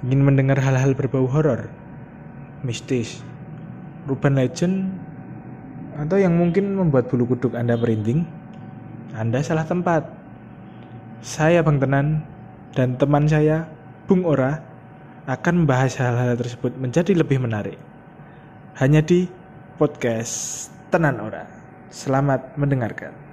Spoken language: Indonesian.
Ingin mendengar hal-hal berbau horor, mistis, urban legend, atau yang mungkin membuat bulu kuduk Anda merinding? Anda salah tempat. Saya Bang Tenan dan teman saya, Bung Ora, akan membahas hal-hal tersebut menjadi lebih menarik. Hanya di podcast Tenan Ora. Selamat mendengarkan.